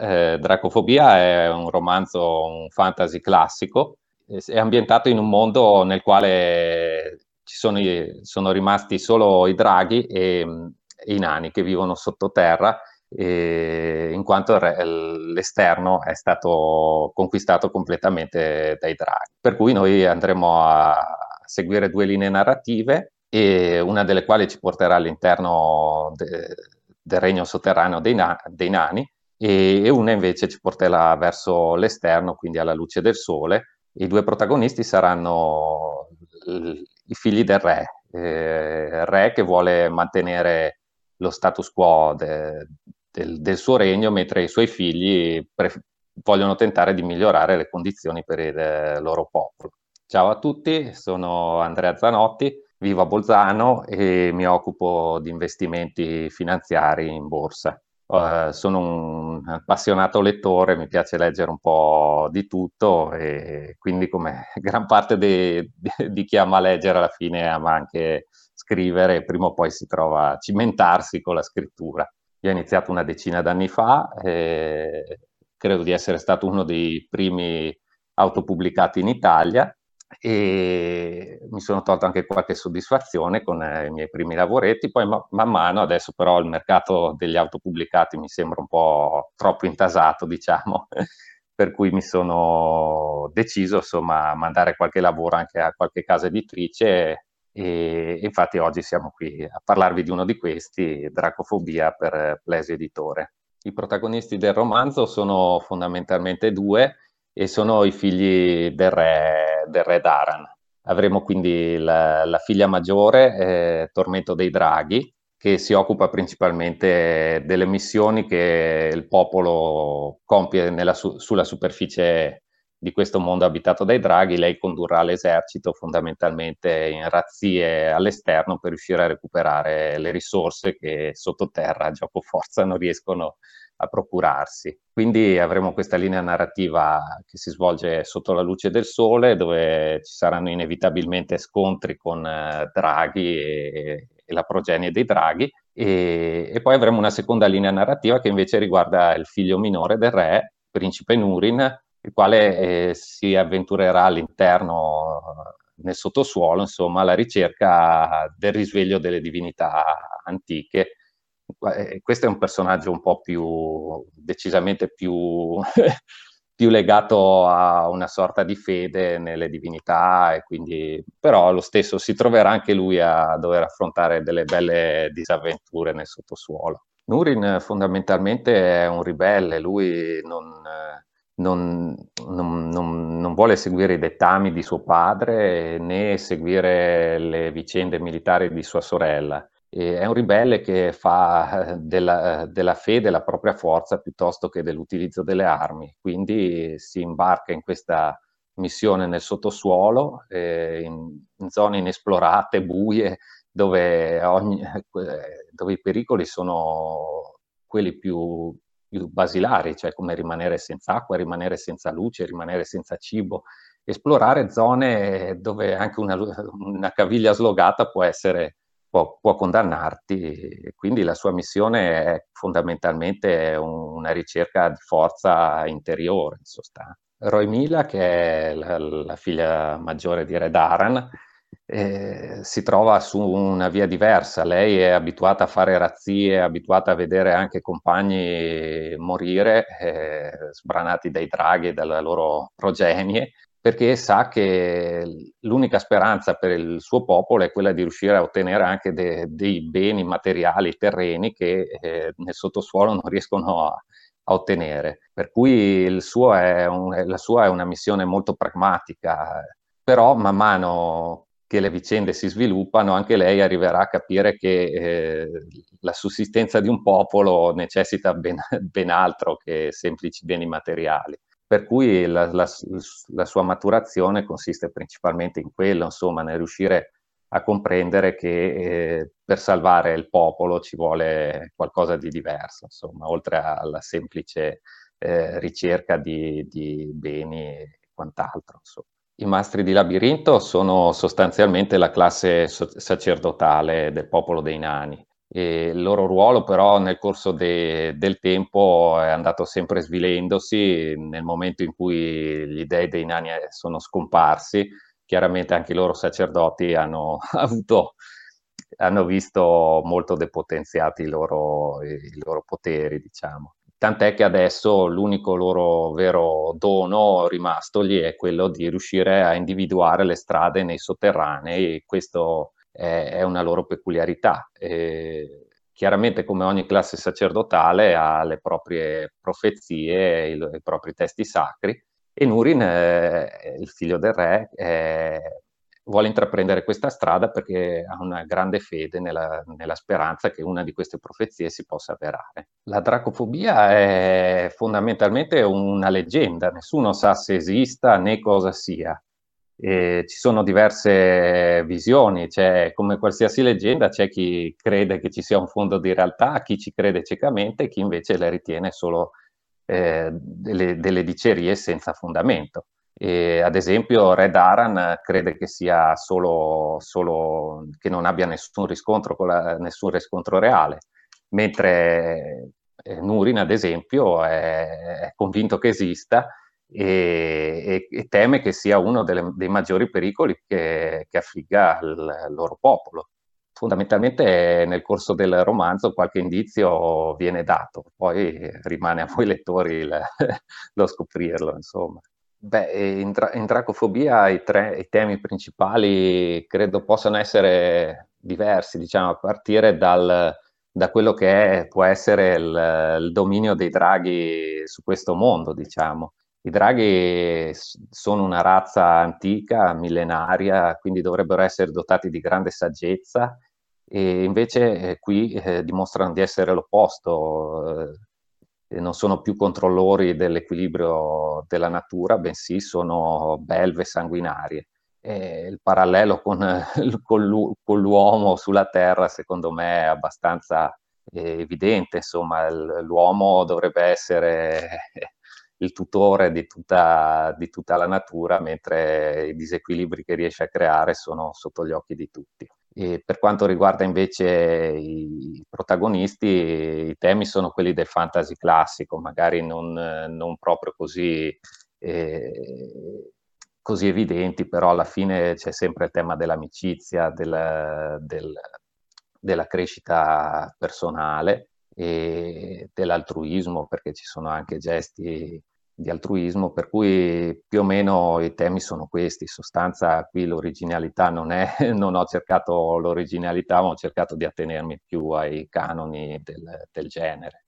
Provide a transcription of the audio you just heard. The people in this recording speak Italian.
Eh, Dracofobia è un romanzo, un fantasy classico, è ambientato in un mondo nel quale ci sono, sono rimasti solo i draghi e, e i nani che vivono sottoterra in quanto l'esterno è stato conquistato completamente dai draghi. Per cui noi andremo a seguire due linee narrative e una delle quali ci porterà all'interno de, del regno sotterraneo dei, na, dei nani e, e, una invece ci porterà verso l'esterno, quindi alla luce del sole. I due protagonisti saranno i figli del re, eh, re che vuole mantenere lo status quo de, del, del, suo regno, mentre i suoi figli pre- vogliono tentare di migliorare le condizioni per il eh, loro popolo. Ciao a tutti, sono Andrea Zanotti, vivo a Bolzano e mi occupo di investimenti finanziari in borsa. Uh, sono un appassionato lettore, mi piace leggere un po' di tutto e quindi come gran parte de, de, di chi ama leggere alla fine ama anche scrivere, prima o poi si trova a cimentarsi con la scrittura. Io ho iniziato una decina d'anni fa, e credo di essere stato uno dei primi autopubblicati in Italia e mi sono tolto anche qualche soddisfazione con eh, i miei primi lavoretti, poi ma- man mano adesso però il mercato degli autopubblicati mi sembra un po' troppo intasato, diciamo, per cui mi sono deciso insomma a mandare qualche lavoro anche a qualche casa editrice e infatti oggi siamo qui a parlarvi di uno di questi, Dracofobia per Plesi Editore. I protagonisti del romanzo sono fondamentalmente due e sono i figli del re, del re Daran. Avremo quindi la, la figlia maggiore, eh, Tormento dei Draghi, che si occupa principalmente delle missioni che il popolo compie nella, su, sulla superficie di questo mondo abitato dai draghi, lei condurrà l'esercito fondamentalmente in razzie all'esterno per riuscire a recuperare le risorse che sottoterra gioco forza non riescono a procurarsi. Quindi avremo questa linea narrativa che si svolge sotto la luce del sole, dove ci saranno inevitabilmente scontri con eh, draghi e, e, la progenie dei draghi, e, e, poi avremo una seconda linea narrativa che invece riguarda il figlio minore del re, principe Nurin, il quale eh, si avventurerà all'interno nel sottosuolo, insomma, alla ricerca del risveglio delle divinità antiche eh, questo è un personaggio un po' più, decisamente più, più legato a una sorta di fede nelle divinità e quindi, però lo stesso si troverà anche lui a dover affrontare delle belle disavventure nel sottosuolo. Nurin fondamentalmente è un ribelle, lui non, non, non, non, vuole seguire i dettami di suo padre né seguire le vicende militari di sua sorella è un ribelle che fa eh, della, eh, della, fede la propria forza piuttosto che dell'utilizzo delle armi, quindi si imbarca in questa missione nel sottosuolo, eh, in, in, zone inesplorate, buie, dove, ogni, eh, dove, i pericoli sono quelli più, più basilari, cioè come rimanere senza acqua, rimanere senza luce, rimanere senza cibo, esplorare zone dove anche una, una caviglia slogata può essere può, può condannarti. Quindi la sua missione è fondamentalmente una ricerca di forza interiore, in sostanza. Roy Mila, che è la, la figlia maggiore di Red Aran, eh, si trova su una via diversa. Lei è abituata a fare razzie, è abituata a vedere anche compagni morire, eh, sbranati dai draghi e dalla loro progenie, perché sa che l'unica speranza per il suo popolo è quella di riuscire a ottenere anche de, dei beni materiali, terreni che eh, nel sottosuolo non riescono a, a ottenere. Per cui un, la sua è una missione molto pragmatica, però man mano che le vicende si sviluppano, anche lei arriverà a capire che eh, la sussistenza di un popolo necessita ben, ben altro che semplici beni materiali per cui la, la, la, sua maturazione consiste principalmente in quello, insomma, nel riuscire a comprendere che eh, per salvare il popolo ci vuole qualcosa di diverso, insomma, oltre alla semplice eh, ricerca di, di, beni e quant'altro. Insomma. I mastri di labirinto sono sostanzialmente la classe sacerdotale del popolo dei nani E il loro ruolo però nel corso de, del tempo è andato sempre svilendosi, nel momento in cui gli dei dei nani sono scomparsi, chiaramente anche i loro sacerdoti hanno avuto hanno visto molto depotenziati i loro, i loro poteri, diciamo. Tant'è che adesso l'unico loro vero dono rimastogli è quello di riuscire a individuare le strade nei sotterranei, questo è, è una loro peculiarità. E chiaramente, come ogni classe sacerdotale, ha le proprie profezie, i, i propri testi sacri, e Nurin, eh, il figlio del re, eh, vuole intraprendere questa strada perché ha una grande fede nella, nella, speranza che una di queste profezie si possa avverare. La dracofobia è fondamentalmente una leggenda, nessuno sa se esista né cosa sia. E ci sono diverse visioni, c'è, come qualsiasi leggenda c'è chi crede che ci sia un fondo di realtà, chi ci crede ciecamente e chi invece le ritiene solo eh, delle, delle dicerie senza fondamento. E, ad esempio, Red Aran crede che sia solo, solo che non abbia nessun riscontro, la, nessun riscontro reale, mentre eh, Nurin, ad esempio, è, è convinto che esista e, e, e, teme che sia uno delle, dei maggiori pericoli che, che affligga il, il loro popolo fondamentalmente nel corso del romanzo qualche indizio viene dato, poi rimane a voi lettori il, lo scoprirlo, insomma. Beh, in, tra- in dracofobia i, tre, i temi principali credo possano essere diversi, diciamo, a partire dal, da quello che è, può essere il, il, dominio dei draghi su questo mondo, diciamo. I draghi sono una razza antica, millenaria, quindi dovrebbero essere dotati di grande saggezza e invece eh, qui eh, dimostrano di essere l'opposto. Eh, non sono più controllori dell'equilibrio della natura, bensì sono belve sanguinarie. E il parallelo con, con, l'uomo sulla Terra, secondo me, è abbastanza eh, evidente. Insomma, l'uomo dovrebbe essere il tutore di tutta, di tutta la natura, mentre i disequilibri che riesce a creare sono sotto gli occhi di tutti. E per quanto riguarda invece i protagonisti, i temi sono quelli del fantasy classico, magari non, non proprio così, eh, così, evidenti, però alla fine c'è sempre il tema dell'amicizia, del, del, della crescita personale e dell'altruismo, perché ci sono anche gesti di altruismo, per cui più o meno i temi sono questi. In sostanza qui l'originalità non è, non ho cercato l'originalità, ma ho cercato di attenermi più ai canoni del, del genere.